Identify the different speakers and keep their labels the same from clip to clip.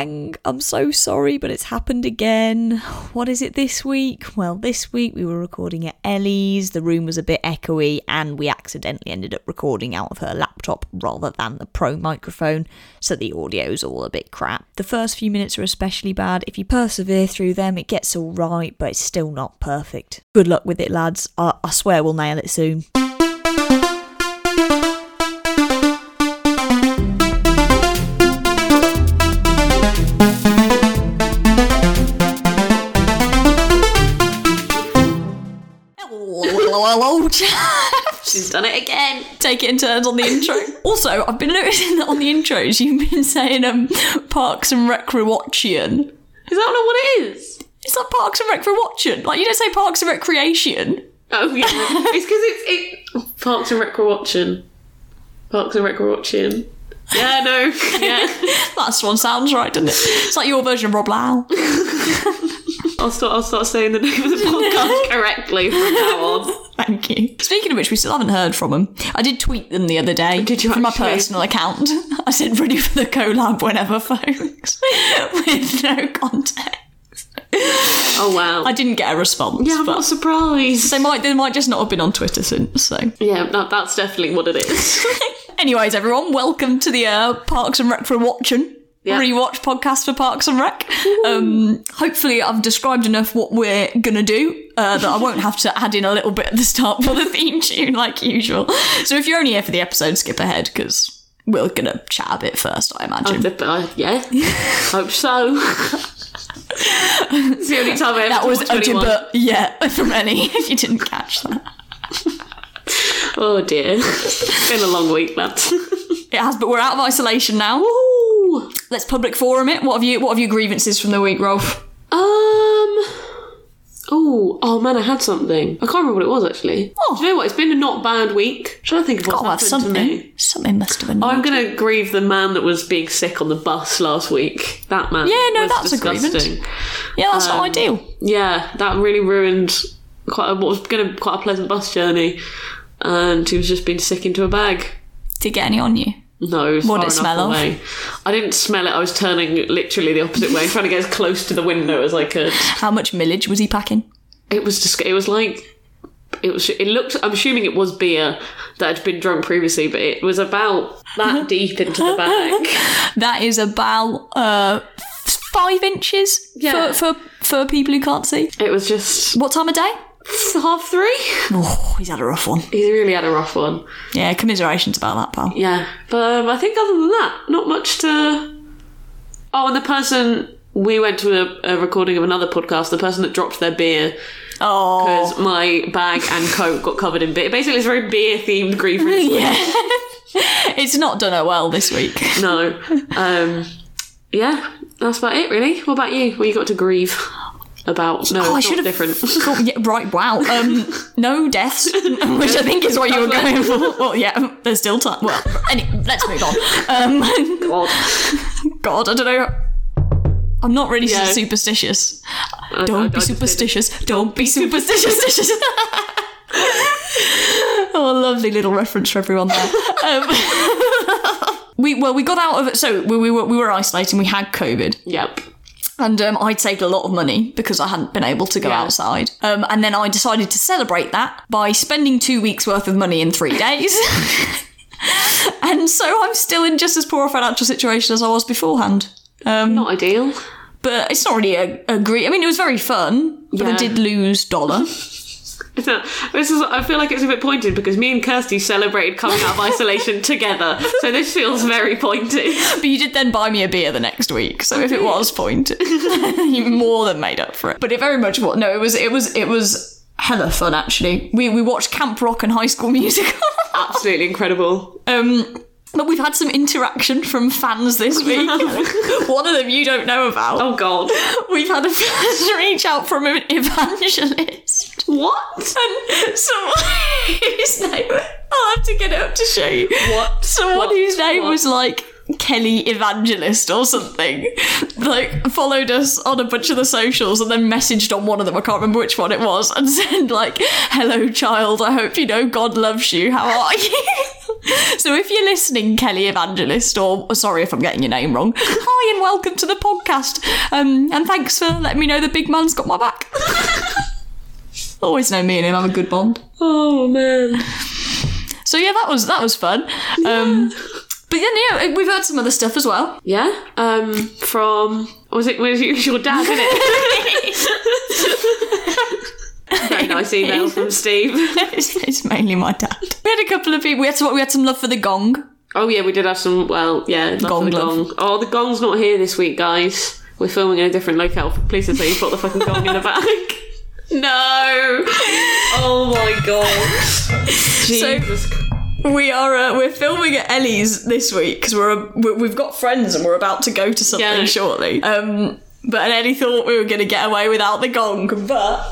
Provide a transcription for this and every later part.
Speaker 1: I'm so sorry, but it's happened again. What is it this week? Well, this week we were recording at Ellie's. The room was a bit echoey, and we accidentally ended up recording out of her laptop rather than the pro microphone, so the audio's all a bit crap. The first few minutes are especially bad. If you persevere through them, it gets all right, but it's still not perfect. Good luck with it, lads. I, I swear we'll nail it soon.
Speaker 2: She's done it again.
Speaker 1: Take it in turns on the intro. also, I've been noticing that on the intros you've been saying um Parks and Recreation.
Speaker 2: Is that not what it is?
Speaker 1: It's that Parks and Recreation? Like you don't say Parks and Recreation.
Speaker 2: Oh yeah, it's because it's it. Parks and Recreation. Parks and Recreation. Yeah, no, yeah.
Speaker 1: That one sounds right, doesn't it? It's like your version of Rob Lau.
Speaker 2: I'll start. I'll start saying the name of the podcast correctly from now on.
Speaker 1: Thank you. Speaking of which, we still haven't heard from them. I did tweet them the other day.
Speaker 2: Did you
Speaker 1: From my personal account. I said ready for the collab whenever, folks. With no context.
Speaker 2: Oh wow.
Speaker 1: I didn't get a response.
Speaker 2: yeah, I'm not surprised.
Speaker 1: they might they might just not have been on Twitter since. So,
Speaker 2: Yeah, no, that's definitely what it is.
Speaker 1: anyways, everyone, welcome to the uh, Parks and Rec for watching.
Speaker 2: Yeah.
Speaker 1: Rewatch podcast for Parks and Rec. Um, hopefully, I've described enough what we're gonna do uh, that I won't have to add in a little bit at the start for the theme tune like usual. So if you're only here for the episode, skip ahead because we're gonna chat a bit first, I imagine.
Speaker 2: Uh, yeah, hope so. it's the only time I ever
Speaker 1: that was a
Speaker 2: to
Speaker 1: yeah, from Ellie. If you didn't catch that,
Speaker 2: Oh dear, it's been a long week, lads.
Speaker 1: it has. But we're out of isolation now.
Speaker 2: Ooh.
Speaker 1: Let's public forum it. What have you? What have your grievances from the week, Rolf?
Speaker 2: Um. Oh, oh man, I had something. I can't remember what it was actually.
Speaker 1: Oh.
Speaker 2: Do you know what? It's been a not bad week. Trying to think of what's
Speaker 1: that's
Speaker 2: happened to me.
Speaker 1: something. Something must have been.
Speaker 2: I'm gonna grieve the man that was being sick on the bus last week. That man.
Speaker 1: Yeah, no, that's a grievance.
Speaker 2: disgusting.
Speaker 1: yeah, that's
Speaker 2: um,
Speaker 1: not ideal.
Speaker 2: Yeah, that really ruined quite a, what was gonna quite a pleasant bus journey. And he was just being sick into a bag.
Speaker 1: Did it get any on you?
Speaker 2: No, it
Speaker 1: What did it smell of?
Speaker 2: away. I didn't smell it. I was turning literally the opposite way, trying to get as close to the window as I could.
Speaker 1: How much millage was he packing?
Speaker 2: It was just. It was like. It was. It looked. I'm assuming it was beer that had been drunk previously, but it was about that deep into the bag.
Speaker 1: That is about uh, five inches
Speaker 2: Yeah.
Speaker 1: for, for for people who can't see.
Speaker 2: It was just
Speaker 1: What time of day?
Speaker 2: half three.
Speaker 1: Oh, he's had a rough one.
Speaker 2: He's really had a rough one.
Speaker 1: Yeah, commiserations about that, pal.
Speaker 2: Yeah, but um, I think other than that, not much to. Oh, and the person we went to a, a recording of another podcast. The person that dropped their beer
Speaker 1: Oh,
Speaker 2: because my bag and coat got covered in beer. Basically, it's a very beer themed grievance.
Speaker 1: yeah. it's not done her well this week.
Speaker 2: No. Um, yeah, that's about it, really. What about you? What you got to grieve about? No,
Speaker 1: Oh, I should have
Speaker 2: different.
Speaker 1: Cool, yeah, right, wow. Um, no deaths, which I think is what you were going for. Well, yeah, there's still time. Well, any, let's move on. Um,
Speaker 2: God.
Speaker 1: God, I don't know. I'm not really
Speaker 2: Yeah.
Speaker 1: superstitious.
Speaker 2: I- I-
Speaker 1: Don't
Speaker 2: I
Speaker 1: be
Speaker 2: just did it.
Speaker 1: superstitious. Don't be superstitious. oh, a lovely little reference for everyone there. Um, we well, we got out of it. So we, we were we were isolating. We had COVID,
Speaker 2: Yep.
Speaker 1: And um, I'd saved a lot of money because I hadn't been able to go
Speaker 2: Yeah.
Speaker 1: outside. Um, and then I decided to celebrate that by spending two weeks worth of money in three days. and so I'm still in just as poor a financial situation as I was beforehand. Um,
Speaker 2: Not ideal.
Speaker 1: but it's not really a, a great. I mean, it was very fun, but I did lose dollar.
Speaker 2: This is. I feel like it's a bit pointed because me and Kirsty celebrated coming out of isolation together. So this feels very pointed.
Speaker 1: but you did then buy me a beer the next week, so if it was pointed, you more than made up for it. But it very much was. No, it was. It was. It was hella fun actually. We we watched Camp Rock and High School Musical.
Speaker 2: Absolutely incredible.
Speaker 1: um. But we've had some interaction from fans this week. One of them you don't know about.
Speaker 2: Oh God.
Speaker 1: We've had a reach out from an evangelist.
Speaker 2: What?
Speaker 1: And someone whose name I'll have to get it up to show you.
Speaker 2: What?
Speaker 1: Someone
Speaker 2: What?
Speaker 1: whose name
Speaker 2: What?
Speaker 1: was like Kelly Evangelist or something. Like followed us on a bunch of the socials and then messaged on one of them, I can't remember which one it was, and said like, Hello child, I hope you know God loves you. How are you? So if you're listening, Kelly Evangelist, or or sorry if I'm getting your name wrong, hi and welcome to the podcast. Um, and thanks for letting me know the big man's got my back. Always know me and him have a good bond.
Speaker 2: Oh man.
Speaker 1: So yeah, that was that was fun. Um, but then yeah, we've heard some other stuff as well.
Speaker 2: Yeah. Um. From was it? Was it your dad? Isn't it? Very nice email from Steve.
Speaker 1: it's, it's mainly my dad. We had a couple of people. We had some, we had some love for the gong.
Speaker 2: Oh yeah, we did have some. Well, yeah, love
Speaker 1: Gong
Speaker 2: for the
Speaker 1: love.
Speaker 2: gong. Oh, the gong's not here this week, guys. We're filming in a different locale. Please say you put the fucking gong in the bag. No. Oh my god. Jesus.
Speaker 1: We are uh, we're filming at Ellie's this week because we're, we- we've got friends and we're about to go to something
Speaker 2: Yeah.
Speaker 1: shortly. Um, but and Ellie thought we were going to get away without the gong, but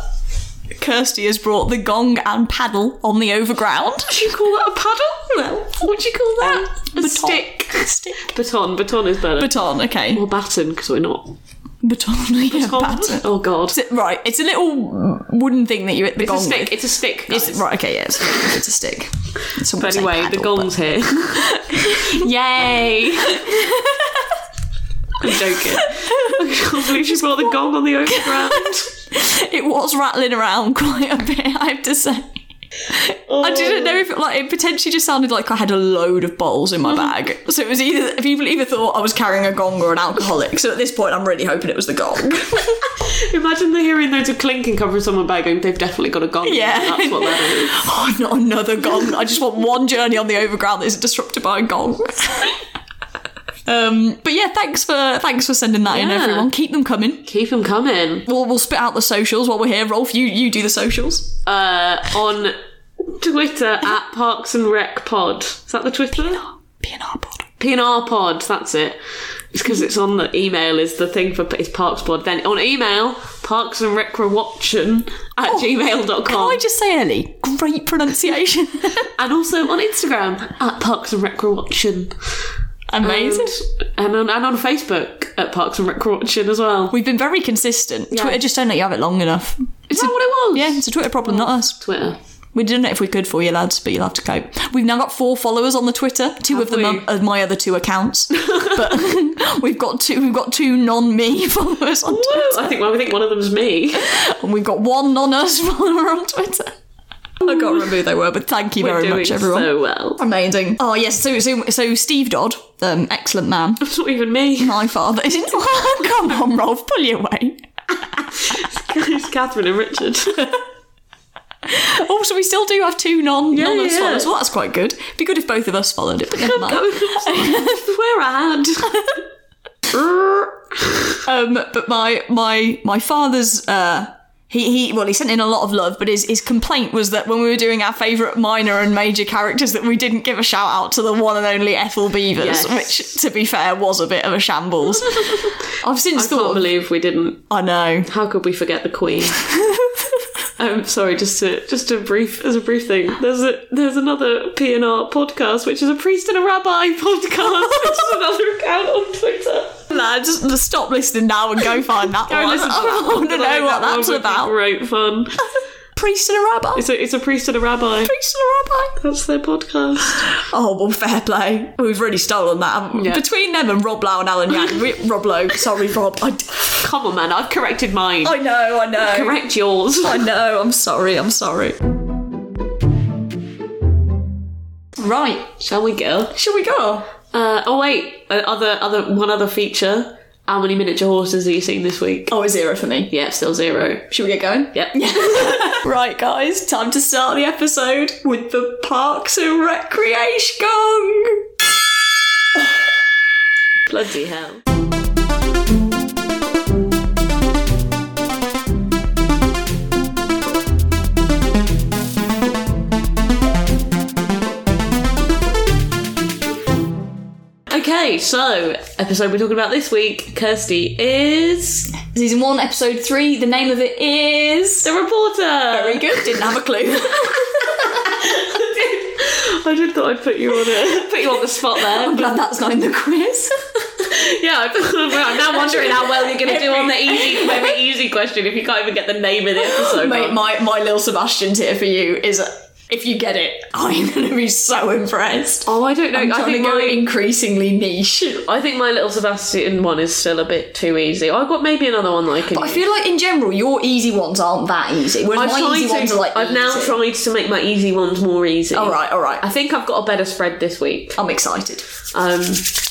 Speaker 1: Kirsty has brought the gong and paddle on the overground.
Speaker 2: Would you call that a paddle?
Speaker 1: Well,
Speaker 2: What would you call that? Um, a
Speaker 1: baton.
Speaker 2: stick.
Speaker 1: Stick.
Speaker 2: Baton. Baton is better.
Speaker 1: Baton, okay.
Speaker 2: or baton because we're not.
Speaker 1: Baton, yeah,
Speaker 2: Baton.
Speaker 1: baton.
Speaker 2: Oh god.
Speaker 1: It- Right, it's a little wooden thing that you hit the
Speaker 2: It's a
Speaker 1: gong
Speaker 2: stick.
Speaker 1: with.
Speaker 2: It's a stick.
Speaker 1: It's,
Speaker 2: guys.
Speaker 1: right, okay, yeah, it's, it's a stick. Some
Speaker 2: But anyway, the
Speaker 1: paddle,
Speaker 2: gong's here. Yay! I'm joking. I can't believe she brought the gong on the overground.
Speaker 1: but It was rattling around quite a bit, I have to say. I didn't know oh. if it, like it potentially just sounded like I had a load of bottles in my mm-hmm. bag. So it was either people either thought I was carrying a gong or an alcoholic. So at this point, I'm really hoping it was the gong.
Speaker 2: Imagine the hearing loads of clinking come from someone bag going, they've definitely got a gong.
Speaker 1: Yeah.
Speaker 2: That's what that is.
Speaker 1: oh, not another gong. I just want one journey on the overground that isn't disrupted by a gong. Um, but yeah, thanks for thanks for sending that in,
Speaker 2: Yeah.
Speaker 1: everyone. Keep them coming.
Speaker 2: Keep them coming.
Speaker 1: We'll we'll spit out the socials while we're here. Rolf, you you do the socials.
Speaker 2: Uh, on Twitter at Parks and Rec Pod. Is that the Twitter?
Speaker 1: PNR pod.
Speaker 2: PNR Pod, that's it. It's because it's on the email is the thing for it's Parks Pod. Then on email, Parks and Recreation at gmail.com.
Speaker 1: Can I just say, Ellie, great pronunciation.
Speaker 2: and also on Instagram at Parks and Recreation.
Speaker 1: Amazing.
Speaker 2: And, and, on, and on Facebook at Parks and Rec Recreation as well.
Speaker 1: We've been very consistent. Twitter just don't let you have it long enough.
Speaker 2: Is that what it was?
Speaker 1: Yeah, it's a Twitter problem, not us.
Speaker 2: Twitter.
Speaker 1: We'd done it if we could for you, lads, but you'll have to cope. We've now got four followers on the Twitter. Two
Speaker 2: Have
Speaker 1: of them
Speaker 2: we?
Speaker 1: are, my other two accounts, but we've got two. We've got two non-me followers on Twitter,
Speaker 2: I think well, I think one of them's me.
Speaker 1: and we've got one non-us follower on Twitter. I can't remember who they were, but thank you
Speaker 2: We're
Speaker 1: very much, everyone.
Speaker 2: so well.
Speaker 1: Amazing. Oh yes, so so so Steve Dodd, um, excellent man.
Speaker 2: It's not even me.
Speaker 1: My father is it? come on, Rolf, pull your weight.
Speaker 2: it's Catherine and Richard.
Speaker 1: Oh, so we still do have two non
Speaker 2: Yeah,
Speaker 1: non
Speaker 2: yeah.
Speaker 1: followers. Well, that's quite good. Be good if both of us followed it, but never mind.
Speaker 2: I had.
Speaker 1: Um, but my my my father's uh, he he well he sent in a lot of love, but his his complaint was that when we were doing our favourite minor and major characters, that we didn't give a shout out to the one and only Ethel Beavers,
Speaker 2: Yes.
Speaker 1: which to be fair was a bit of a shambles. I've since
Speaker 2: I can't
Speaker 1: thought.
Speaker 2: believe we didn't.
Speaker 1: I know.
Speaker 2: How could we forget the Queen? I'm um, sorry, just to just a brief as a brief thing. There's a there's another PNR podcast, which is a priest and a rabbi podcast, which is another account on Twitter.
Speaker 1: Lads, just stop listening now and go find that
Speaker 2: Go
Speaker 1: one.
Speaker 2: listen to that I
Speaker 1: want to know
Speaker 2: think
Speaker 1: what
Speaker 2: that
Speaker 1: that's
Speaker 2: one would be
Speaker 1: about.
Speaker 2: Great fun.
Speaker 1: Priest and a rabbi.
Speaker 2: It's a it's a priest and a rabbi.
Speaker 1: Priest and a rabbi.
Speaker 2: That's their podcast.
Speaker 1: Oh well, fair play. We've really stolen that. haven't we?
Speaker 2: Yeah.
Speaker 1: Between them and Rob Lau and Alan Yang, we, Rob Lowe. Sorry, Rob. I,
Speaker 2: Come on, man. I've corrected mine.
Speaker 1: I know, I know.
Speaker 2: Correct yours.
Speaker 1: I know. I'm sorry. I'm sorry. Right.
Speaker 2: Shall we go?
Speaker 1: Shall we go?
Speaker 2: Uh, oh wait, uh, other other one other feature. How many miniature horses are you seeing this week?
Speaker 1: Oh, a zero for me.
Speaker 2: Yeah, still zero.
Speaker 1: Should we get going?
Speaker 2: Yep.
Speaker 1: Right, guys. Time to start the episode with the Parks and Recreation gong.
Speaker 2: Bloody hell. Okay, so episode we're talking about this week, Kirsty is
Speaker 1: Season one, episode three. The name of it is.
Speaker 2: the reporter.
Speaker 1: Very good. Didn't have a clue.
Speaker 2: I did thought I'd put you on it, put you on the spot there.
Speaker 1: I'm glad that's not in the quiz.
Speaker 2: Yeah, I- I'm now wondering how well you're going to do on the easy, very easy question if you can't even get the name of the episode.
Speaker 1: Mate,
Speaker 2: right.
Speaker 1: my, my little Sebastian tier for you is If you get it, I'm going to be so impressed.
Speaker 2: Oh, I don't know.
Speaker 1: I'm
Speaker 2: I
Speaker 1: trying
Speaker 2: think
Speaker 1: to go
Speaker 2: my,
Speaker 1: increasingly niche.
Speaker 2: I think my little Sebastian one is still a bit too easy. I've got maybe another one that I can.
Speaker 1: But I feel like in general, your easy ones aren't that easy. Whereas
Speaker 2: I've
Speaker 1: my easy
Speaker 2: to,
Speaker 1: ones are like
Speaker 2: I've now
Speaker 1: easy.
Speaker 2: tried to make my easy ones more easy.
Speaker 1: All right, all right.
Speaker 2: I think I've got a better spread this week.
Speaker 1: I'm excited.
Speaker 2: Um,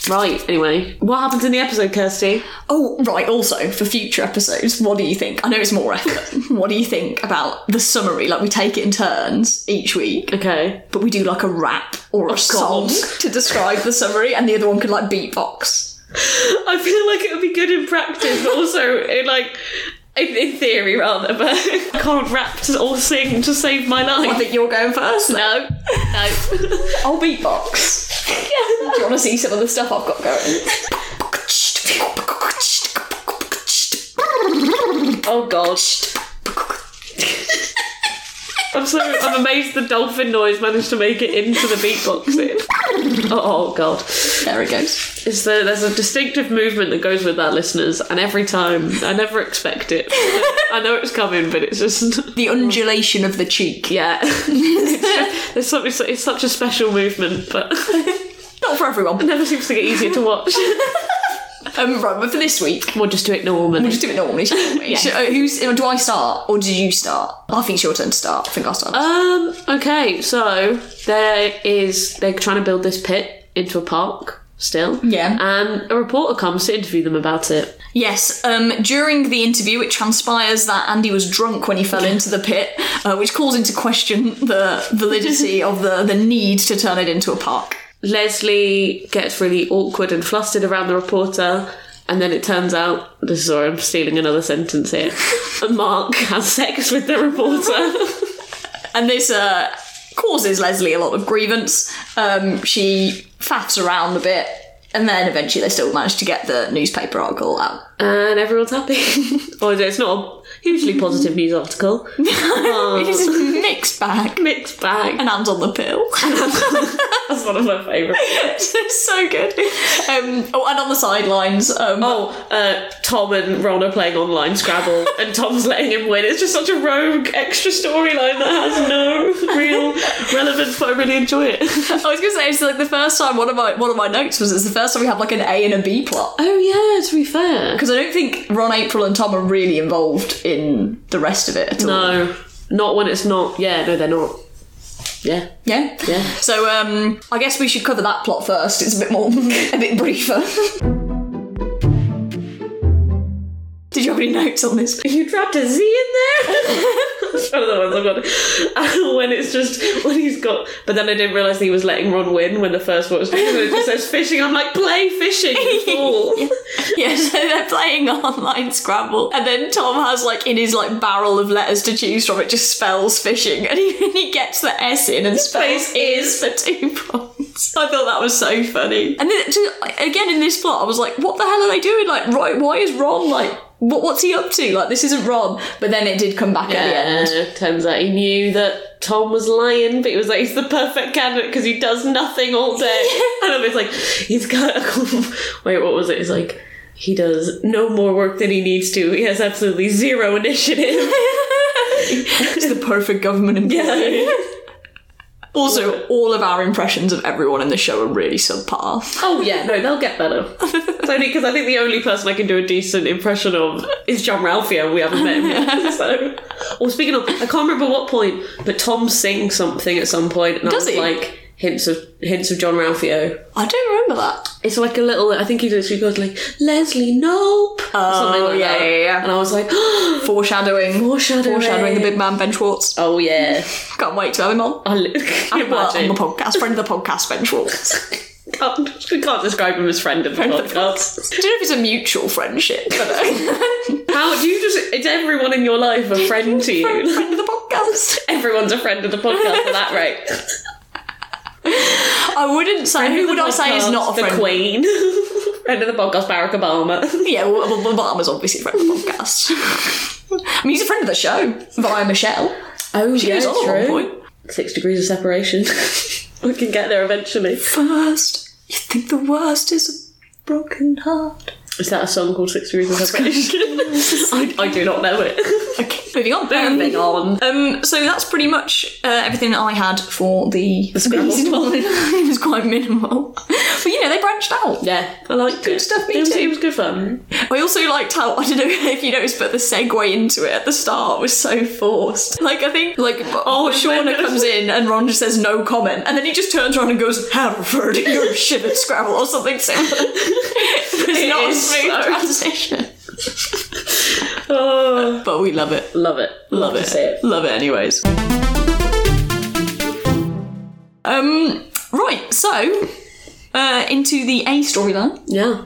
Speaker 2: right. Anyway, what happens in the episode, Kirsty?
Speaker 1: Oh, right. Also, for future episodes, what do you think? I know it's more effort. what do you think about the summary? Like we take it in turns each week,
Speaker 2: Okay.
Speaker 1: but we do like a rap or a song
Speaker 2: God.
Speaker 1: to describe the summary, and the other one could like beatbox.
Speaker 2: I feel like it would be good in practice, but also in like. In, theory, rather, but I can't rap to, or sing to save my life.
Speaker 1: I think you're going first.
Speaker 2: No, no.
Speaker 1: I'll beatbox. Do you want to see some of the stuff I've got going?
Speaker 2: oh god. I'm so I'm amazed the dolphin noise managed to make it into the beatboxing. Oh god.
Speaker 1: There it goes.
Speaker 2: It's the, there's a distinctive movement that goes with that, listeners, and every time I never expect it. I know it's coming, but it's just
Speaker 1: The undulation of the cheek.
Speaker 2: yeah. It's just- there's something. It's such a special movement, but
Speaker 1: Not for everyone.
Speaker 2: it never seems to get easier to watch.
Speaker 1: Um, right, but for this week,
Speaker 2: We'll just do it normally.
Speaker 1: we'll just do it normally. So, uh, who's? Do I start or did you start? I think it's your turn to start. I think I'll start.
Speaker 2: Um. Okay. So there is. They're trying to build this pit into a park still.
Speaker 1: Yeah.
Speaker 2: And a reporter comes to interview them about it.
Speaker 1: Yes, um, during the interview, it transpires that Andy was drunk when he fell into the pit, uh, which calls into question the validity of the, the need to turn it into a park.
Speaker 2: Leslie gets really awkward and flustered around the reporter. And then it turns out, this is sorry, I'm stealing another sentence here. Mark has sex with the reporter.
Speaker 1: And this uh, causes Leslie a lot of grievance. Um, she faffs around a bit, and then eventually they still manage to get the newspaper article out.
Speaker 2: and everyone's happy. or it's not a hugely positive news article.
Speaker 1: It's a mixed bag.
Speaker 2: Mixed bag.
Speaker 1: And Anne's on the pill.
Speaker 2: That's one of my favourites.
Speaker 1: it's so good. Um, oh, and on the sidelines, um,
Speaker 2: Oh, uh, Tom and Ron are playing online Scrabble, and Tom's letting him win. It's just such a rogue extra storyline that has no real relevance, but I really enjoy it.
Speaker 1: I was gonna say it's like the first time one of my one of my notes was it's the first time we have like an A and a B plot.
Speaker 2: Oh yeah, to be fair.
Speaker 1: Because I don't think Ron, April, and Tom are really involved in the rest of it at all.
Speaker 2: No, not when it's not. Yeah, no, they're not. Yeah.
Speaker 1: Yeah?
Speaker 2: Yeah.
Speaker 1: So um I guess we should cover that plot first. It's a bit more a bit briefer. Did you have any notes on this?
Speaker 2: You dropped a Z in there? That's one of the ones I've got. And when it's just, when he's got, but then I didn't realise he was letting Ron win when the first one was just, it just says fishing. I'm like, play fishing, fool.
Speaker 1: Yeah, so they're playing online Scrabble, and then Tom has like in his like barrel of letters to choose from, it just spells fishing, and he, he gets the S in and spells is for two points. I thought that was so funny. And then again in this plot, I was like, what the hell are they doing? Like, right, why is Ron like? What, what's he up to? Like, this isn't Ron. But then it did come back at the end.
Speaker 2: Turns out he knew that Tom was lying, but he was like, he's the perfect candidate because he does nothing all day. and I was like, he's got. A. Wait, what was it? It's like, he does no more work than he needs to. He has absolutely zero initiative.
Speaker 1: It's the perfect government employee. Also, all of our impressions of everyone in the show are really subpar.
Speaker 2: oh, yeah, no, they'll get better. It's only because I think the only person I can do a decent impression of is Jean-Ralphio. We haven't met him yet. So, well, speaking of, I can't remember what point, but Tom sings something at some point, and
Speaker 1: Does
Speaker 2: I was
Speaker 1: he?
Speaker 2: like hints of hints of Jean-Ralphio.
Speaker 1: I don't remember that.
Speaker 2: It's like a little. I think he literally goes like Leslie, nope, or oh, something like
Speaker 1: Oh, yeah,
Speaker 2: that.
Speaker 1: yeah, yeah.
Speaker 2: And I was like,
Speaker 1: Foreshadowing.
Speaker 2: Foreshadowing.
Speaker 1: Foreshadowing the big man, Ben Schwartz.
Speaker 2: oh yeah.
Speaker 1: Can't wait to have him on.
Speaker 2: I li- you
Speaker 1: on
Speaker 2: imagine.
Speaker 1: the podcast, friend of the podcast, Ben Schwartz.
Speaker 2: can't, we can't describe him as friend of the podcast.
Speaker 1: I don't know if it's a mutual friendship, but
Speaker 2: How do you just? Is everyone in your life a friend to you?
Speaker 1: friend of the podcast.
Speaker 2: Everyone's a friend of the podcast at that rate.
Speaker 1: I wouldn't say. Who would I say is not a friend?
Speaker 2: the
Speaker 1: friend?
Speaker 2: Queen. friend of the podcast, Barack Obama.
Speaker 1: Yeah, well, Obama's obviously a friend of the podcast. I mean, he's a friend of the show via Michelle.
Speaker 2: Oh
Speaker 1: She was on at one point.
Speaker 2: Six degrees of separation. we can get there eventually.
Speaker 1: First, you think the worst is a broken heart.
Speaker 2: Is that a song called Six Degrees of Separation? I, I do not know it.
Speaker 1: Okay, moving on.
Speaker 2: Moving on.
Speaker 1: Um, so that's pretty much uh, everything that I had for the, the
Speaker 2: Scrabble.
Speaker 1: it was quite minimal, but you know they branched out.
Speaker 2: Yeah, I liked
Speaker 1: Good
Speaker 2: it.
Speaker 1: stuff, me
Speaker 2: it was,
Speaker 1: too.
Speaker 2: it was good fun.
Speaker 1: I also liked how I don't know if you noticed, but the segue into it at the start was so forced. Like I think like oh Shauna comes in and Ron just says no comment, and then he just turns around and goes Hereford, you're shit at Scrabble or something similar. it was not
Speaker 2: is
Speaker 1: smooth transition,
Speaker 2: Oh,
Speaker 1: but we love it.
Speaker 2: love it.
Speaker 1: Love
Speaker 2: to
Speaker 1: it.
Speaker 2: it.
Speaker 1: Love it anyways. Um right, so uh into the A storyline.
Speaker 2: Yeah.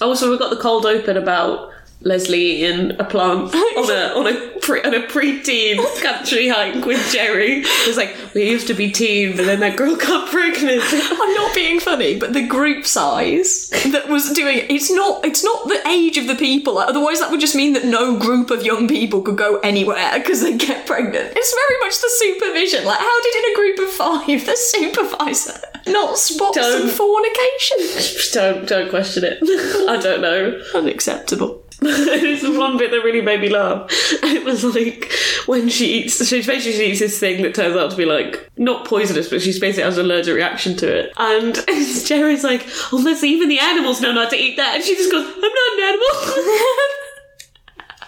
Speaker 2: Also, we've got the cold open about Leslie in a plant on a on a pre, on a pre-teen country hike with Jerry. It's like we used to be teen, but then that girl got pregnant.
Speaker 1: I'm not being funny, but the group size that was doing it, it's not it's not the age of the people. Otherwise that would just mean that no group of young people could go anywhere because they get pregnant. It's very much the supervision. Like how did in a group of five the supervisor not spot some
Speaker 2: Don't.
Speaker 1: fornication?
Speaker 2: don't don't question it. I don't know.
Speaker 1: Unacceptable.
Speaker 2: There's one bit that really made me laugh. It was like when she eats, she basically she eats this thing that turns out to be like not poisonous, but she basically has an allergic reaction to it. And Jerry's like, "Oh, Leslie, even the animals know not to eat that," and she just goes, "I'm not an animal."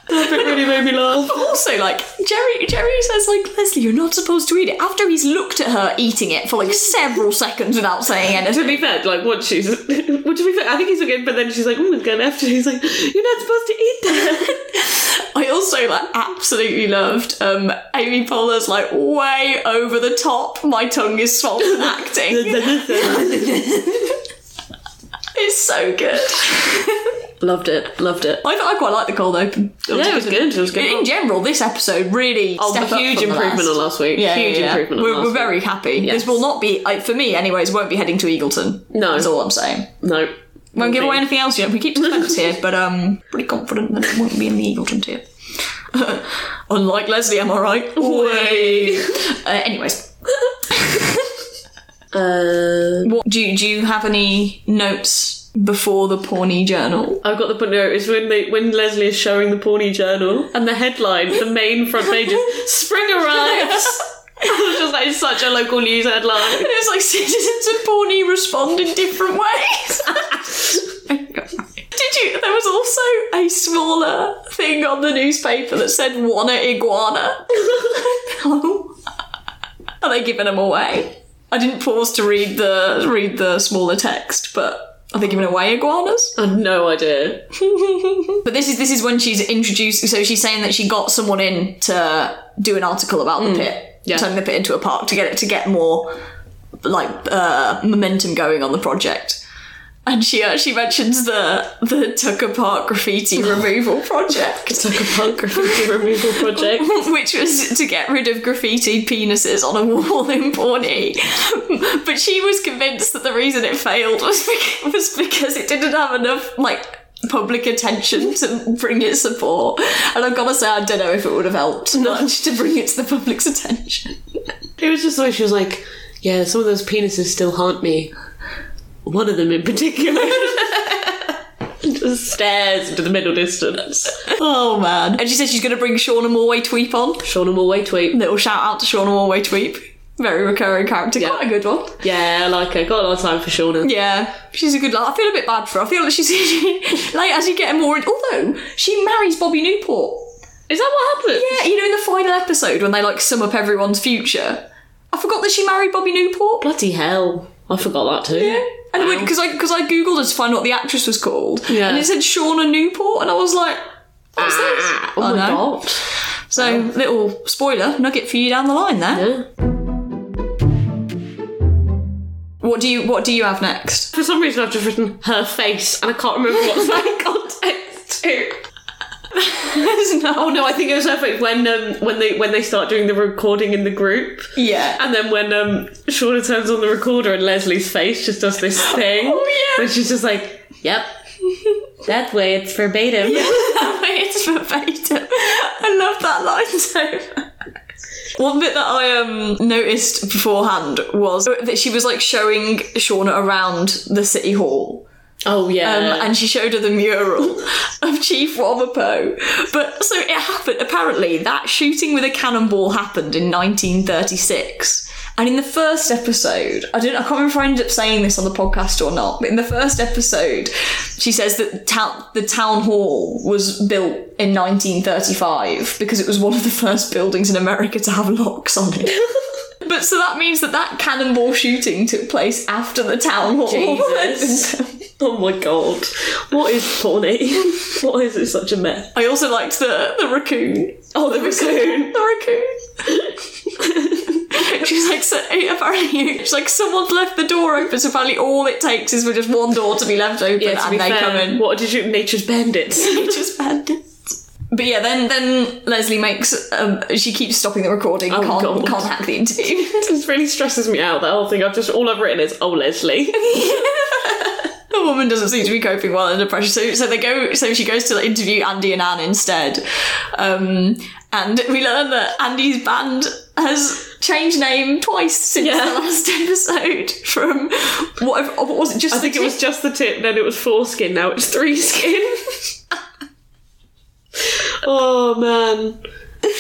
Speaker 2: That bit really made me laugh.
Speaker 1: Also, like Jerry, Jerry says, like Leslie, you're not supposed to eat it. After he's looked at her eating it for like several seconds without saying anything.
Speaker 2: To be fair, like once she's, well, to be fair, I think he's okay, but then she's like, "Oh, it's going after." He's like, "You're not supposed to eat that."
Speaker 1: I also like absolutely loved um Amy Poehler's like way over the top. My tongue is swollen acting. it's so good.
Speaker 2: Loved it, loved it.
Speaker 1: I, I quite like the cold open.
Speaker 2: Yeah, it was good. It was good.
Speaker 1: In general, this episode really
Speaker 2: Oh,
Speaker 1: stepped up
Speaker 2: huge
Speaker 1: from the
Speaker 2: improvement
Speaker 1: last.
Speaker 2: on last week.
Speaker 1: Yeah,
Speaker 2: huge
Speaker 1: yeah, yeah.
Speaker 2: improvement
Speaker 1: We're,
Speaker 2: last
Speaker 1: we're very happy.
Speaker 2: Yes.
Speaker 1: This will not be, like, for me, anyways. Won't be heading to Eagleton.
Speaker 2: No.
Speaker 1: that's all I'm saying.
Speaker 2: No.
Speaker 1: Won't give away anything else yet. We keep the suspense here, but um, pretty confident that it won't be in the Eagleton tier. Unlike Leslie, am I right? Way. uh, anyways,
Speaker 2: Uh,
Speaker 1: what, do do you have any notes before the Pawnee Journal?
Speaker 2: I've got the note. It's when they when Leslie is showing the Pawnee Journal and the headline, the main front page is "Spring arrives." I was just like such a local news headline.
Speaker 1: And it's like citizens of Pawnee respond in different ways. Oh, Did you? There was also a smaller thing on the newspaper that said "Wanna iguana." Are they giving them away? I didn't pause to read the read the smaller text, but are they giving away iguanas?
Speaker 2: I had no idea.
Speaker 1: But this is this is when she's introduced. So she's saying that she got someone in to do an article about the pit,
Speaker 2: yeah.
Speaker 1: turning the pit into a park to get it to get more like uh, momentum going on the project. And she uh, she mentions the the Tucker Park graffiti removal project,
Speaker 2: a punk graffiti removal project.
Speaker 1: which was to get rid of graffiti penises on a wall in Pawnee. But she was convinced that the reason it failed was because, was because it didn't have enough like public attention to bring it support. And I've got to say, I don't know if it would have helped much to bring it to the public's attention.
Speaker 2: It was just the way she was like, "Yeah, some of those penises still haunt me. One of them in particular." just stares into the middle distance.
Speaker 1: Oh man! And she says she's going to bring Shauna Morway Tweep on.
Speaker 2: Shauna Malwae-Tweep.
Speaker 1: Little shout out to Shauna Morway Tweep. Very recurring character, quite a good one.
Speaker 2: Yeah, I like her. Got a lot of time for Shauna.
Speaker 1: Yeah, she's a good. I feel a bit bad for her. I feel like she's like as you get more. in- Although she marries Bobby Newport.
Speaker 2: Is that what happened?
Speaker 1: Yeah, you know in the final episode when they like sum up everyone's future. I forgot that she married Bobby Newport.
Speaker 2: Bloody hell. I forgot that too.
Speaker 1: Yeah. And because I because I googled her to find out what the actress was called,
Speaker 2: Yeah.
Speaker 1: and it said Shauna Newport, and I was like, "What's this?"
Speaker 2: Ah, oh
Speaker 1: I
Speaker 2: my
Speaker 1: know.
Speaker 2: god.
Speaker 1: So little spoiler nugget for you down the line there.
Speaker 2: Yeah.
Speaker 1: What do you What do you have next?
Speaker 2: For some reason, I've just written her face, and I can't remember what's that context to. Oh no, I think it was face when um, when they when they start doing the recording in the group.
Speaker 1: Yeah.
Speaker 2: And then when um, Shauna turns on the recorder and Leslie's face just does this thing.
Speaker 1: Oh, yeah.
Speaker 2: And she's just like, yep. that way it's verbatim.
Speaker 1: Yeah, that way it's verbatim. I love that line so much. One bit that I um noticed beforehand was that she was like showing Shauna around the city hall.
Speaker 2: Oh yeah.
Speaker 1: Um, and she showed her the mural of Chief Wamapo. But so it happened. Apparently, that shooting with a cannonball happened in 1936. And in the first episode, I don't, I can't remember if I ended up saying this on the podcast or not. But in the first episode, she says that town, the town hall was built in 1935 because it was one of the first buildings in America to have locks on it. But so that means that that cannonball shooting took place after the town hall.
Speaker 2: Jesus. oh my god. What is Pawnee? Why is it such a mess?
Speaker 1: I also liked the the raccoon.
Speaker 2: Oh, the raccoon.
Speaker 1: the raccoon. She's like, so, apparently, she's like, someone's left the door open. So apparently, all it takes is for just one door to be left open,
Speaker 2: Yeah,
Speaker 1: and
Speaker 2: be
Speaker 1: they
Speaker 2: fair,
Speaker 1: come in.
Speaker 2: what did you? Nature's bandits.
Speaker 1: Nature's bandits. But yeah, then then Leslie makes um, she keeps stopping the recording,
Speaker 2: Oh,
Speaker 1: can't
Speaker 2: God.
Speaker 1: can't hack the interview.
Speaker 2: this really stresses me out. That whole thing. I've just all I've written is oh Leslie.
Speaker 1: the woman doesn't seem to be coping well under pressure. So, so they go. So she goes to interview Andy and Anne instead, um, and we learn that Andy's band has changed name twice since
Speaker 2: Yeah.
Speaker 1: the last episode. From what, what was it? Just
Speaker 2: I think it was just the tip. Then it was four skin. Now it's three skin. oh man.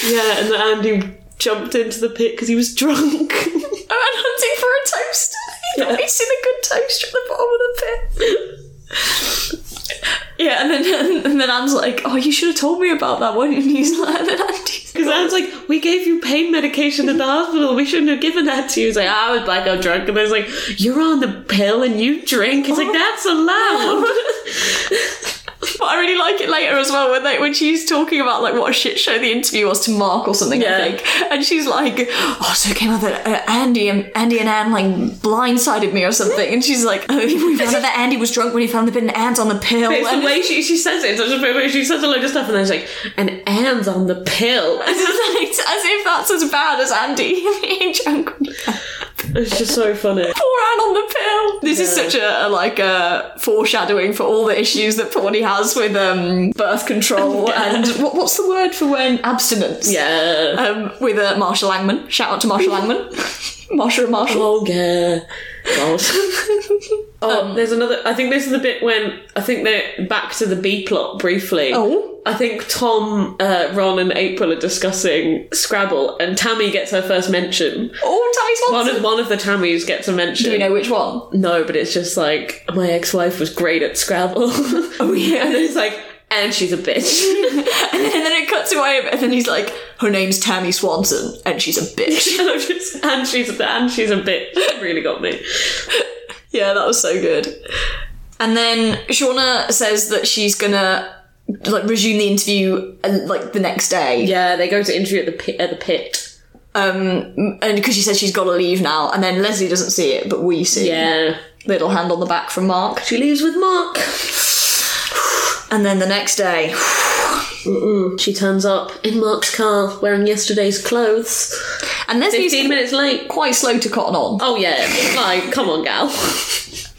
Speaker 2: Yeah, and then Andy jumped into the pit because he was drunk.
Speaker 1: and hunting for a toaster.
Speaker 2: Yeah.
Speaker 1: He's seen a good toaster at the bottom of the pit. Yeah, and then and then Anne's like, "Oh, you should have told me about that. Why didn't you?" He's like, and then Andy's
Speaker 2: Because Anne's like, we gave you pain medication at the hospital. We shouldn't have given that to you. He's like, I was blackout drunk. And I was like, you're on the pill and you drink. It's like, oh. that's allowed.
Speaker 1: But I really like it later as well when they when she's talking about like what a shit show the interview was to Mark or something
Speaker 2: Yeah.
Speaker 1: I think, and she's like, "Oh, so it came out that uh, Andy and Andy and Anne like blindsided me or something," and she's like, oh, "We found out that Andy was drunk when he found the bit and ant on the pill."
Speaker 2: it's
Speaker 1: and
Speaker 2: the way she, she says it. Such a way. She says a load of stuff and then she's like, and Anne's on the pill.
Speaker 1: It's like, as if that's as bad as Andy being drunk. when he found-
Speaker 2: It's just so funny.
Speaker 1: Poor Anne on the pill. This is such a, a like a foreshadowing for all the issues that Pawnee has with um, birth control and what, what's the word for when abstinence?
Speaker 2: Yeah.
Speaker 1: um, with uh, Marshall Langman. Shout out to Marshall Langman. Marsha and Marshall.
Speaker 2: Oh yeah. Oh, there's another. I think this is the bit when I think they're back to the B plot briefly.
Speaker 1: Oh.
Speaker 2: I think Tom, uh, Ron, and April are discussing Scrabble, and Tammy gets her first mention.
Speaker 1: Oh, Tammy
Speaker 2: One of one of the Tammys gets a mention.
Speaker 1: Do we know which one?
Speaker 2: No, but it's just like my ex-wife was great at Scrabble.
Speaker 1: Oh yeah.
Speaker 2: and it's like, and she's a bitch.
Speaker 1: and, then, and then it cuts away and then he's like, "Her name's Tammy Swanson, and she's a bitch."
Speaker 2: and, just, and she's a and she's a bitch. It really got me.
Speaker 1: yeah, that was so good. And then Shauna says that she's gonna like resume the interview uh, like the next day.
Speaker 2: Yeah, they go to interview at the pit. At the pit.
Speaker 1: Um, and because she says she's got to leave now, and then Leslie doesn't see it, but we see.
Speaker 2: Yeah,
Speaker 1: Little hand on the back from Mark.
Speaker 2: she leaves with Mark.
Speaker 1: And then the next day,
Speaker 2: She turns up in Mark's car wearing yesterday's clothes.
Speaker 1: and Leslie's
Speaker 2: 15 minutes late.
Speaker 1: quite slow to cotton on.
Speaker 2: Oh, yeah. Like, come on, gal.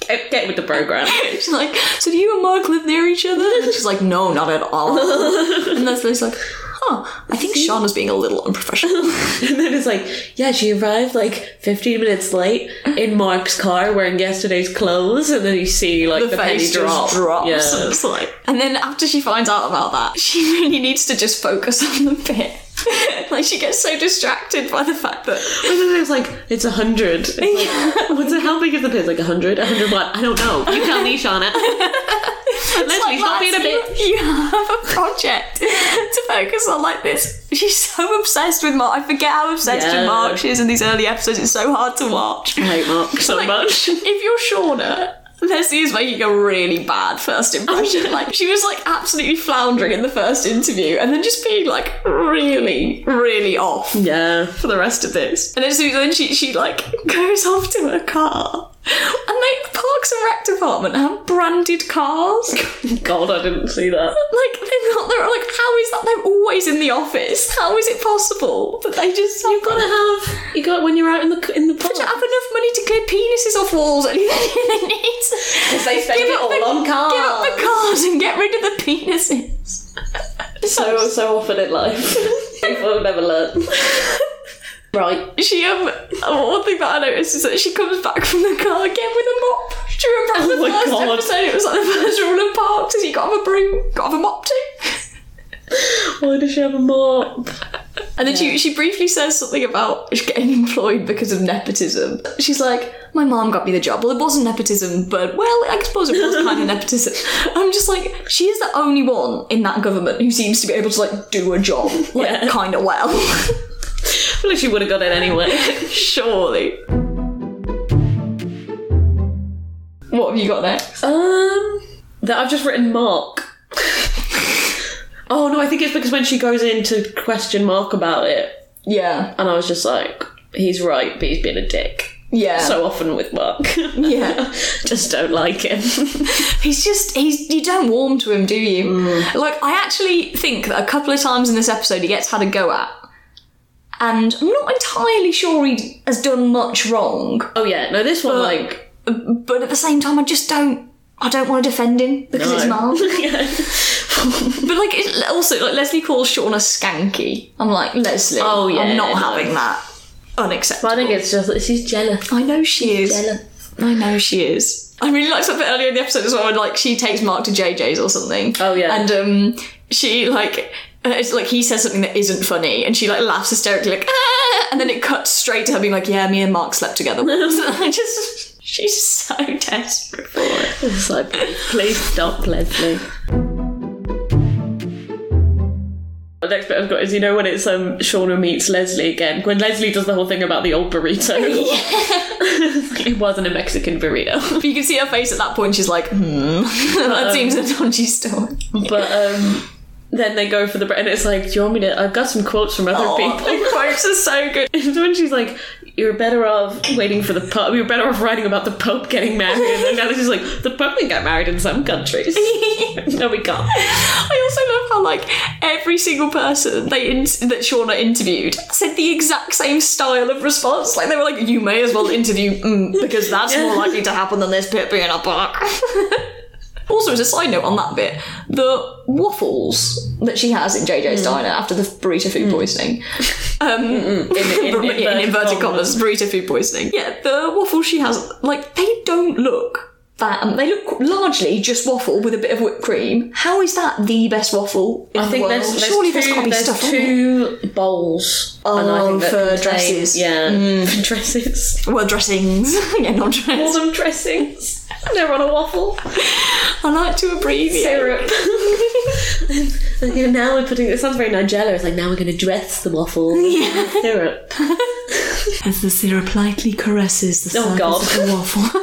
Speaker 2: Get, get with the program.
Speaker 1: She's like, so do you and Mark live near each other? And she's like, no, not at all. and Leslie's like, huh, I think Sean was being a little unprofessional.
Speaker 2: And then it's like, yeah, she arrived like 15 minutes late in Mark's car wearing yesterday's clothes. And then you see, like, the,
Speaker 1: the
Speaker 2: penny
Speaker 1: face
Speaker 2: drop.
Speaker 1: just drops.
Speaker 2: Yeah.
Speaker 1: It's like, and then after she finds out about that, she really needs to just focus on the bit. like she gets so distracted by the fact that
Speaker 2: And then it's like, it's a hundred. Like, What's it? How big is the pit? Like a hundred? A hundred what? I don't know. You tell me, Shauna. Leslie, stop being a bitch.
Speaker 1: You, you have a project to focus on like this. She's so obsessed with Mark. I forget how obsessed
Speaker 2: Yeah.
Speaker 1: with Mark she is in these early episodes. It's so hard to watch.
Speaker 2: I hate Mark so
Speaker 1: Like,
Speaker 2: much.
Speaker 1: If you're Shauna, Leslie is making a really bad first impression. Like she was like absolutely floundering in the first interview, and then just being like really, really off
Speaker 2: Yeah.
Speaker 1: for the rest of this. And then, so then she she like goes off to her car, and they the Parks and Rec department have branded cars.
Speaker 2: God, I didn't see that.
Speaker 1: Like they've got they're like how is that they're always in the office? How is it possible that they just
Speaker 2: you've gotta have. You got when you're out in the in the
Speaker 1: don't
Speaker 2: park.
Speaker 1: have enough money to clear penises off walls they need. Because
Speaker 2: they spend it all on cars.
Speaker 1: Give up the
Speaker 2: cars.
Speaker 1: cars and get rid of the penises.
Speaker 2: So so often in life, people have never learned. Right.
Speaker 1: She um one thing that I noticed is that she comes back from the car again with a mop. Do you remember
Speaker 2: Oh
Speaker 1: the first
Speaker 2: God.
Speaker 1: episode? It was like the first rule of parks is you got to have a broom, got to have a mop too.
Speaker 2: Why does she have a mop?
Speaker 1: And then she she briefly says something about getting employed because of nepotism. She's like, my mom got me the job. Well, it wasn't nepotism, but well, I suppose it was kind of nepotism. I'm just like, she is the only one in that government who seems to be able to like do a job like
Speaker 2: Yeah.
Speaker 1: kind of well.
Speaker 2: I feel like she would have got it anyway.
Speaker 1: Surely. What have you got next?
Speaker 2: Um, that I've just written Mark. oh no, I think it's because when she goes in to question Mark about it,
Speaker 1: Yeah,
Speaker 2: and I was just like, he's right, but he's been a dick.
Speaker 1: yeah.
Speaker 2: So often with Mark.
Speaker 1: Yeah.
Speaker 2: just don't like him.
Speaker 1: He's just he's you don't warm to him, do you? Like I actually think that a couple of times in this episode he gets had a go at. And I'm not entirely sure he has done much wrong,
Speaker 2: oh yeah, no, this one
Speaker 1: But-
Speaker 2: like
Speaker 1: but at the same time I just don't I don't want to defend him because it's
Speaker 2: no.
Speaker 1: Mark. But like it, also like Leslie calls Sean a skanky. I'm like Leslie.
Speaker 2: Oh, yeah,
Speaker 1: I'm not
Speaker 2: no.
Speaker 1: having that. Unacceptable.
Speaker 2: I think it's just that she's jealous.
Speaker 1: I know she is.
Speaker 2: Jealous.
Speaker 1: I know she is. I really liked something earlier in the episode as well when like she takes Mark to JJ's or something.
Speaker 2: Oh, yeah.
Speaker 1: And um she like it's like he says something that isn't funny and she like laughs hysterically like ah! and then it cuts straight to her being like yeah me and Mark slept together I just she's so desperate for it.
Speaker 2: It's like, please stop, Leslie. The next bit I've got is you know when it's um Shauna meets Leslie again when Leslie does the whole thing about the old burrito. it wasn't a Mexican burrito,
Speaker 1: But you can see her face at that point she's like hmm that seems a dodgy story.
Speaker 2: but um then they go for the bread and it's like, do you want me to? I've got some quotes from other
Speaker 1: Oh,
Speaker 2: people.
Speaker 1: the quotes are so good.
Speaker 2: It's when she's like, "You're better off waiting for the Pope. You're better off writing about the Pope getting married." And then she's like, "The Pope can get married in some countries. no, we can't."
Speaker 1: I also love how like every single person they in- that Shauna interviewed said the exact same style of response. Like they were like, "You may as well interview mm, because that's more likely to happen than this bit being a book." Also, as a side note on that bit, the waffles that she has in JJ's diner after the burrito food poisoning. Um,
Speaker 2: In, in,
Speaker 1: in, in inverted commas, burrito food poisoning. Yeah, the waffles she has, like, they don't look that. Um, they look largely just waffle with a bit of whipped cream. How is that the best waffle in
Speaker 2: I think
Speaker 1: the world?
Speaker 2: there's, there's
Speaker 1: Surely
Speaker 2: two,
Speaker 1: there's got to be
Speaker 2: there's
Speaker 1: stuff in it.
Speaker 2: two bowls. and I
Speaker 1: Oh,
Speaker 2: think that
Speaker 1: for
Speaker 2: contain-
Speaker 1: dresses. Mm.
Speaker 2: Yeah, for dresses.
Speaker 1: Well, dressings. yeah, not
Speaker 2: All
Speaker 1: dress.
Speaker 2: them dressings. They're on a waffle.
Speaker 1: I like to abbreviate.
Speaker 2: Syrup. and you know, now we're putting. It sounds very Nigella. It's like now we're going to dress the waffle.
Speaker 1: Yeah.
Speaker 2: Syrup.
Speaker 1: As the syrup lightly caresses the
Speaker 2: Oh,
Speaker 1: surface
Speaker 2: God.
Speaker 1: of the waffle.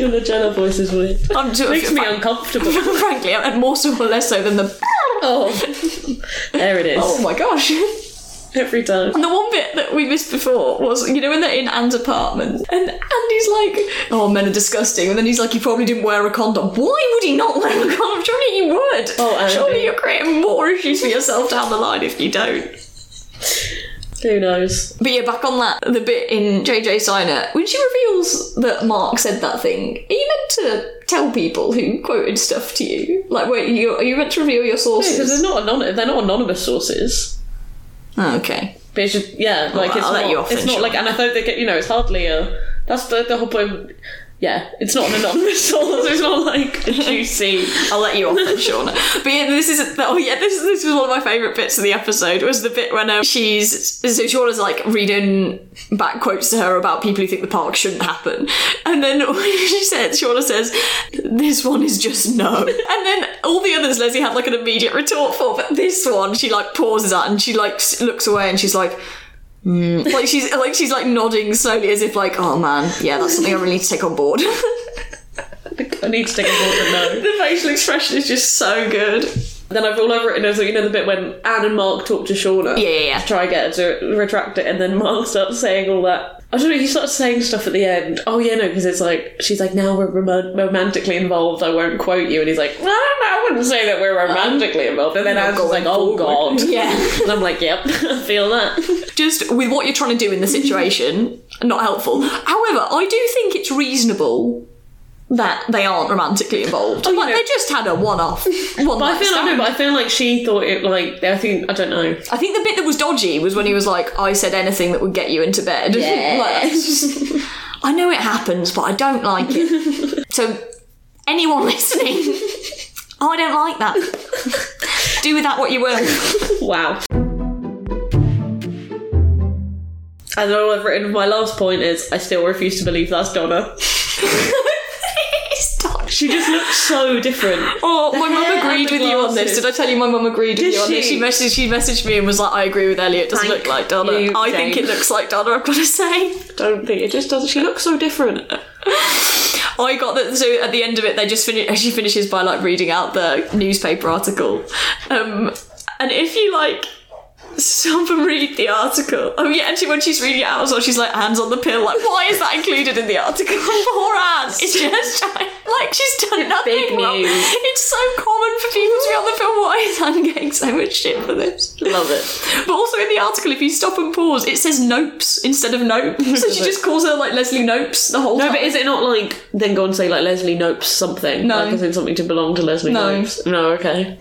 Speaker 2: Your Nigella voice is weird.
Speaker 1: I'm um, too,
Speaker 2: Makes me uncomfortable.
Speaker 1: Frankly, I'm more so or less so than the.
Speaker 2: Oh, there it is.
Speaker 1: Oh my gosh.
Speaker 2: Every time.
Speaker 1: And the one bit that we missed before was, you know, when they're in Anne's apartment, and Andy's like, "Oh, men are disgusting," and then he's like, "You probably didn't wear a condom. Why would he not wear a condom? Surely he would.
Speaker 2: Oh, Andy.
Speaker 1: Surely you're creating more issues for yourself down the line if you don't."
Speaker 2: Who knows?
Speaker 1: But yeah, back on that, the bit in JJ's diner, when she reveals that Mark said that thing, are you meant to tell people who quoted stuff to you? Like, wait, you, are you meant to reveal your
Speaker 2: Because
Speaker 1: sources?
Speaker 2: they're not anon- they're not anonymous sources.
Speaker 1: Oh, okay.
Speaker 2: But it's just yeah, like
Speaker 1: Well,
Speaker 2: it's
Speaker 1: I'll let
Speaker 2: not.
Speaker 1: you off
Speaker 2: it's
Speaker 1: then,
Speaker 2: not
Speaker 1: sure.
Speaker 2: like, and I thought they get you know, it's hardly a. That's the the whole point. Yeah, it's not an anonymous source. It's not like a juicy.
Speaker 1: I'll let you off then, Shauna. But yeah, this is oh yeah, this this was one of my favourite bits of the episode. Was the bit when um, she's so Shauna's like reading back quotes to her about people who think the park shouldn't happen, and then she says Shauna says this one is just no, and then all the others Leslie had like an immediate retort for, but this one she like pauses at and she like looks away and she's like. "Hmm." Like she's like she's like nodding slowly as if like oh man yeah that's something I really need to take on board.
Speaker 2: I need to take a board no.
Speaker 1: the facial expression is just so good.
Speaker 2: Then I've all over it and as you know the bit when Anne and Mark talk to Shauna.
Speaker 1: Yeah, yeah, yeah.
Speaker 2: To try and get her to retract it, and then Mark starts saying all that. I don't know. He starts saying stuff at the end. Oh yeah, no, because it's like she's like, now we're rom- romantically involved. I won't quote you, and he's like, well, I wouldn't say that we're romantically involved. And then Anne's just like, oh
Speaker 1: forward.
Speaker 2: god,
Speaker 1: Yeah.
Speaker 2: And I'm like, yep, I feel that.
Speaker 1: just with what you're trying to do in the situation, not helpful. However, I do think it's reasonable that they aren't romantically involved.
Speaker 2: Oh, you
Speaker 1: like
Speaker 2: know-
Speaker 1: they just had a one-off. One
Speaker 2: But I feel like
Speaker 1: stand.
Speaker 2: no, but I feel like she thought it like I think I don't know.
Speaker 1: I think the bit that was dodgy was when he was like, "I said anything that would get you into bed."
Speaker 2: Yeah.
Speaker 1: like, just- I know it happens, but I don't like it. so, anyone listening, I don't like that. Do with that what you will.
Speaker 2: Wow. And all I've written my last point is I still refuse to believe that's Donna. She just looks so different.
Speaker 1: Oh, my
Speaker 2: hair
Speaker 1: mum agreed
Speaker 2: the
Speaker 1: with you on this. Did I tell you my mum agreed with
Speaker 2: Did
Speaker 1: you on this?
Speaker 2: she?
Speaker 1: She messaged, she messaged me and was like, "I agree with Elliot. It doesn't
Speaker 2: Thank
Speaker 1: look like Donna.
Speaker 2: you,
Speaker 1: I think it looks like Donna. I've got to say."
Speaker 2: Don't think it just doesn't. She looks so different.
Speaker 1: I got that. So at the end of it, they just finish. She finishes by like reading out the newspaper article, um, and if you like stop and read the article, oh yeah, actually when she's reading it out as well, she's like hands on the pill. Like, why is that included in the article? Poor Anne. It's just like she's done nothing
Speaker 2: Big
Speaker 1: wrong.
Speaker 2: news.
Speaker 1: It's so common for people to be on the film. Why is Anne getting so much shit for this?
Speaker 2: Love it.
Speaker 1: But also in the article, if you stop and pause, it says Nopes instead of Nope. So she just calls her like Leslie Nopes the whole
Speaker 2: No,
Speaker 1: time.
Speaker 2: but is it not like then go and say like Leslie Nopes something?
Speaker 1: No.
Speaker 2: Like as in something to belong to Leslie
Speaker 1: No.
Speaker 2: Nopes? No, okay.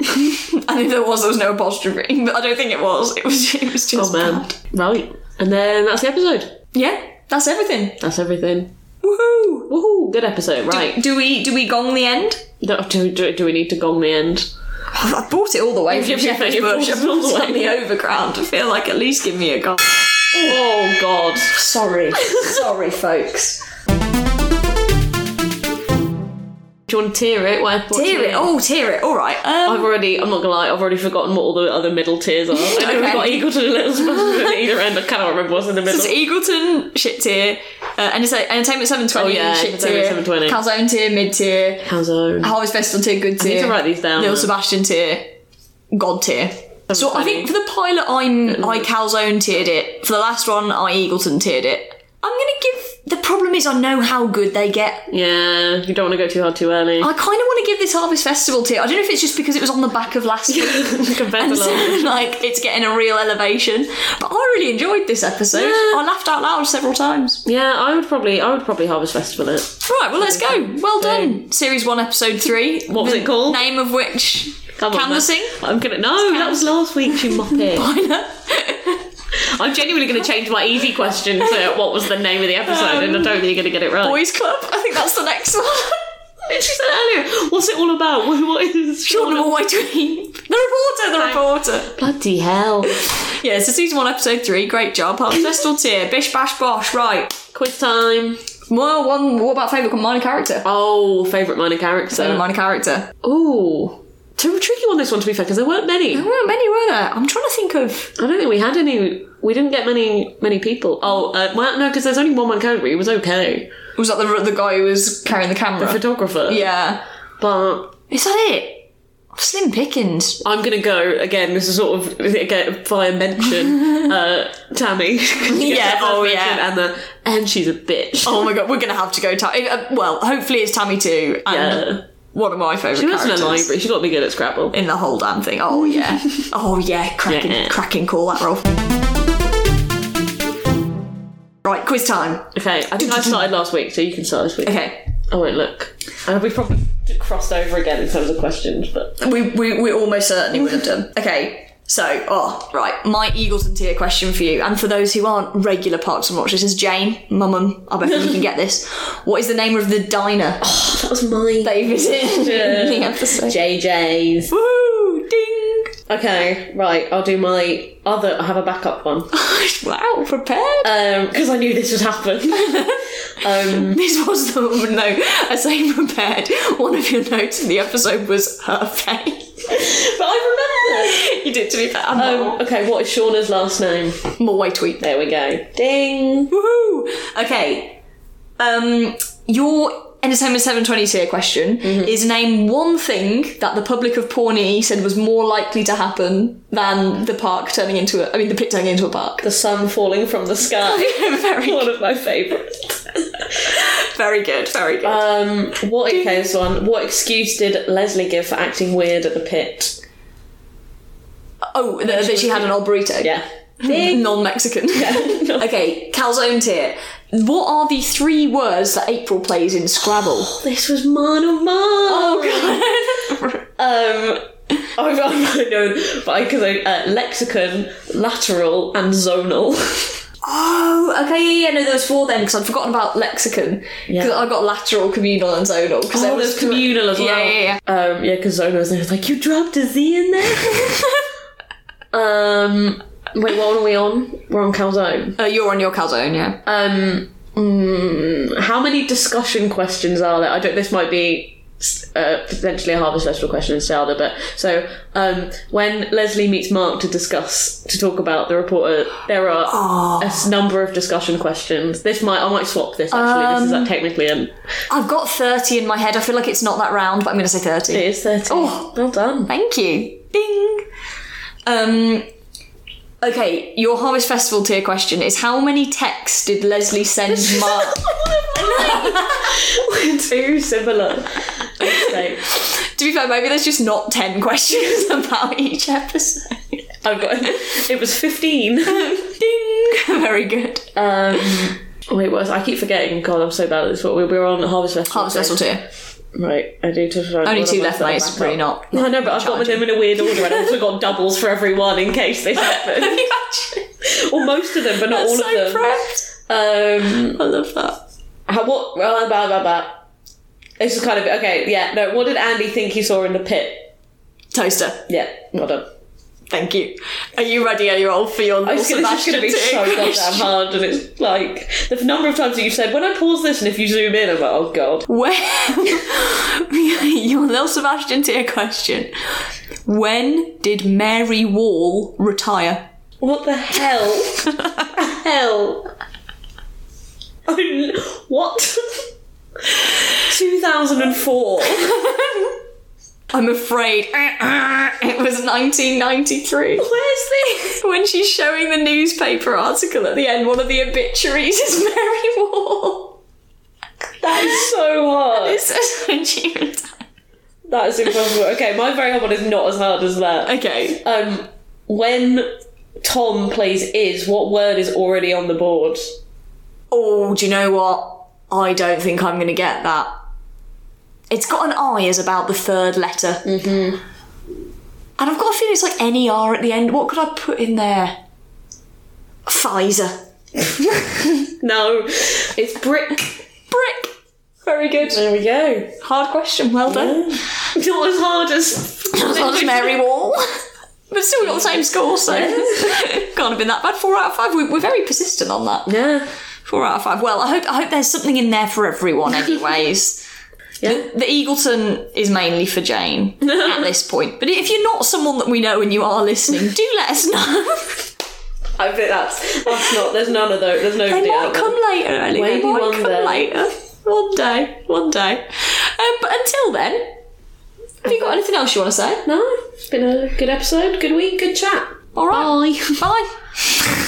Speaker 1: And if there was, there was no apostrophe. But I don't think it was. It was. It was just.
Speaker 2: Oh man.
Speaker 1: bad.
Speaker 2: Right. And then that's the episode.
Speaker 1: Yeah, that's everything.
Speaker 2: That's everything.
Speaker 1: Woohoo!
Speaker 2: Woohoo! Good episode. Right.
Speaker 1: Do we do we gong the end?
Speaker 2: Do, do, do, do we need to gong the end?
Speaker 1: Oh, I brought it all the way from Shepherd's Bush. I've
Speaker 2: it all the
Speaker 1: brought it on
Speaker 2: way.
Speaker 1: the overground. I feel like at least give me a gong.
Speaker 2: Oh god.
Speaker 1: Sorry, sorry, folks.
Speaker 2: Do you want to tear it? What's
Speaker 1: Tear it. Oh, tear it. All right. Um,
Speaker 2: I've already, I'm not gonna lie, I've already forgotten what all the other middle tiers are. I know we've got Eagleton and Little Smash at either end, I cannot remember what's in the middle.
Speaker 1: It's Eagleton shit tier, uh, Entertainment Entertainment 720
Speaker 2: Oh, yeah,
Speaker 1: shit
Speaker 2: Entertainment
Speaker 1: tier, Calzone tier, mid tier,
Speaker 2: Calzone.
Speaker 1: Harvest Festival tier, good tier.
Speaker 2: need to write these down
Speaker 1: Little
Speaker 2: now.
Speaker 1: Sebastian tier, God tier. So I think for the pilot, I'm I Calzone tiered it. For the last one, I Eagleton tiered it. I'm gonna give. The problem is, I know how good they get.
Speaker 2: Yeah, you don't want to go too hard too early.
Speaker 1: I kind of want to give this Harvest Festival tier. I don't know if it's just because it was on the back of last week. And so, like it's getting a real elevation, but I really enjoyed this episode.
Speaker 2: Yeah.
Speaker 1: I laughed out loud several times.
Speaker 2: Yeah, I would probably, I would probably Harvest Festival it.
Speaker 1: Right, well, let's go. Well done. Series 1, Episode 3.
Speaker 2: What was it called?
Speaker 1: Name of which.
Speaker 2: Come
Speaker 1: Canvassing?
Speaker 2: man. I'm gonna. No, that was last week, you muppet. I'm genuinely gonna change my easy question to what was the name of the episode, and I don't think you're gonna get it right.
Speaker 1: Boys Club. I think that's the next one.
Speaker 2: she said earlier, what's it all about? What what is
Speaker 1: Sean and White Tweed. The reporter, the reporter.
Speaker 2: Bloody hell.
Speaker 1: Yeah, so season 1, Episode 3. Great job. Festival tier. Bish, bash, bosh. Right.
Speaker 2: Quiz time.
Speaker 1: Well, one, what about favourite minor character?
Speaker 2: Oh, favourite minor character.
Speaker 1: Favourite minor character.
Speaker 2: Ooh. Too tricky one this one to be fair, because there weren't many.
Speaker 1: There weren't many, were there? I'm trying to think of.
Speaker 2: I don't think we had any. We didn't get many many people. Oh, uh, well, no, because there's only one man category. It was okay.
Speaker 1: Was that the, the guy who was carrying the camera?
Speaker 2: the Photographer.
Speaker 1: yeah.
Speaker 2: But
Speaker 1: Is that it? Slim Pickens.
Speaker 2: I'm gonna go again. This is sort of again via mention. uh, Tammy.
Speaker 1: Yeah, oh, yeah.
Speaker 2: And the and she's a bitch.
Speaker 1: Oh my god, we're gonna have to go. Ta- uh, well, hopefully it's Tammy too, and
Speaker 2: Yeah.
Speaker 1: One of my favourite
Speaker 2: She was in a
Speaker 1: characters
Speaker 2: library. She got to be good at Scrabble.
Speaker 1: in the whole damn thing. Oh yeah, oh yeah, cracking,
Speaker 2: Yeah.
Speaker 1: cracking call that role. Right, quiz time.
Speaker 2: Okay, I think I started last week, so you can start this week.
Speaker 1: Okay, oh,
Speaker 2: I won't look. We probably crossed over again in terms of questions, but
Speaker 1: we we, we almost certainly would have done. Okay, so oh right, my Eagleton tier question for you, and for those who aren't regular Parks and Watchers, is Jane, Mum, um, I bet you can get this. What is the name of the diner Oh,
Speaker 2: that was my
Speaker 1: they visited in the episode?
Speaker 2: JJ's.
Speaker 1: Woo! Ding!
Speaker 2: Okay, right. I'll do my other. I have a backup one
Speaker 1: Wow, prepared.
Speaker 2: because I knew this would happen. um,
Speaker 1: This was the one, no, I say prepared. One of your notes in the episode was her face.
Speaker 2: but I remember.
Speaker 1: You did to be fair. I'm
Speaker 2: remember.
Speaker 1: not
Speaker 2: Um, okay, what is Shauna's last name?
Speaker 1: Malwae-Tweep.
Speaker 2: There we go. Ding.
Speaker 1: Woohoo! Okay. Um, your Entertainment 720 tier question is name one thing that the public of Pawnee said was more likely to happen than the park turning into a, I mean, the pit turning into a park.
Speaker 2: The sun falling from the sky.
Speaker 1: very,
Speaker 2: One of my favourites.
Speaker 1: very good, very good.
Speaker 2: Um, what okay, this one. What excuse did Leslie give for acting weird at the pit?
Speaker 1: oh, that that she had an old burrito.
Speaker 2: Yeah.
Speaker 1: Non-Mexican. okay, calzone tier. What are the three words that April plays in Scrabble?
Speaker 2: This was mano mano.
Speaker 1: Oh god.
Speaker 2: Um, I've, I've known, but because I, uh, lexicon, lateral, and zonal.
Speaker 1: oh, okay, yeah, yeah, no, there was four then because I'd forgotten about lexicon. Because
Speaker 2: Yeah.
Speaker 1: I got lateral, communal, and zonal. Because
Speaker 2: Oh, there's communal as well.
Speaker 1: Yeah, yeah, yeah.
Speaker 2: Um, yeah, because zonal was there. Like you dropped a Z in there. um, wait, what are we on? We're on calzone.
Speaker 1: Uh, you're on your calzone, yeah.
Speaker 2: Um, mm, how many discussion questions are there? I don't. This might be uh, potentially a harvest festival question in Salda, but so um, when Leslie meets Mark to discuss to talk about the reporter, there are a number of discussion questions. This might I might swap this actually. this is like, technically an
Speaker 1: I've got 30 in my head. I feel like it's not that round, but I'm going to say 30.
Speaker 2: it is thirty.
Speaker 1: Oh.
Speaker 2: well done.
Speaker 1: Thank you. Ding. Um. Okay, your Harvest Festival tier question is how many texts did Leslie send Mark?
Speaker 2: We're too similar.
Speaker 1: To be fair, maybe there's just not 10 questions about each episode.
Speaker 2: I've got. It was fifteen.
Speaker 1: Ding. Very good.
Speaker 2: Um, wait, what? was- I keep forgetting. God, I'm so bad at this. What we were on Harvest Festival.
Speaker 1: Harvest Festival tier.
Speaker 2: Right, I do to find
Speaker 1: Only two left, mate. It's
Speaker 2: up.
Speaker 1: not.
Speaker 2: No, I know, but I've got them in a weird order, and I've also got doubles for every one in case they happen. or most of them, but not all
Speaker 1: so
Speaker 2: of them.
Speaker 1: prepped.
Speaker 2: Um,
Speaker 1: I love that.
Speaker 2: how, what? Well, blah, blah, blah. This is kind of okay. Yeah, no. What did Andy think he saw in the pit?
Speaker 1: Toaster.
Speaker 2: Yeah, well done.
Speaker 1: Thank you. Are you ready, all, for your little
Speaker 2: gonna, this is going to be
Speaker 1: Sebastian
Speaker 2: so goddamn
Speaker 1: question?
Speaker 2: hard, and it's like the number of times that you've said when I pause this, and if you zoom in, I'm like, oh god.
Speaker 1: When your little Sebastian tier question. When did Mary Wall retire?
Speaker 2: What the hell? hell? What? 2004.
Speaker 1: I'm afraid it was 1993.
Speaker 2: Where's this?
Speaker 1: When she's showing the newspaper article at the end, one of the obituaries is Mary Wall.
Speaker 2: That is so hard.
Speaker 1: It says when she retired.
Speaker 2: That is impossible. Okay, my very hard one is not as hard as that.
Speaker 1: Okay.
Speaker 2: Um, when Tom plays is, what word is already on the board?
Speaker 1: Oh, do you know what? I don't think I'm going to get that. It's got an I as about the third letter. Mm-hmm. And I've got a feeling it's like any R at the end. What could I put in there? Pfizer.
Speaker 2: No, it's brick.
Speaker 1: Brick. Very good.
Speaker 2: There we go.
Speaker 1: Hard question. Well done.
Speaker 2: Not as hard as.
Speaker 1: As well as Mary Wall. But still got the same score, so can't have been that bad. Four out of five. We, we're very persistent on that.
Speaker 2: Yeah.
Speaker 1: Four out of five. Well, I hope I hope there's something in there for everyone, anyways.
Speaker 2: Yeah.
Speaker 1: The, the Eagleton is mainly for Jane at this point. But if you're not someone that we know and you are listening, do let us know.
Speaker 2: I think that's that's not. There's none of those. There's
Speaker 1: they
Speaker 2: nobody
Speaker 1: might
Speaker 2: out there.
Speaker 1: come later, Ellie. They
Speaker 2: Maybe
Speaker 1: might
Speaker 2: one
Speaker 1: come
Speaker 2: day.
Speaker 1: later. One day. One day. Um, but until then, have you got anything else you want to say?
Speaker 2: No, it's been a good episode, good week, good chat.
Speaker 1: All right. Bye. Bye.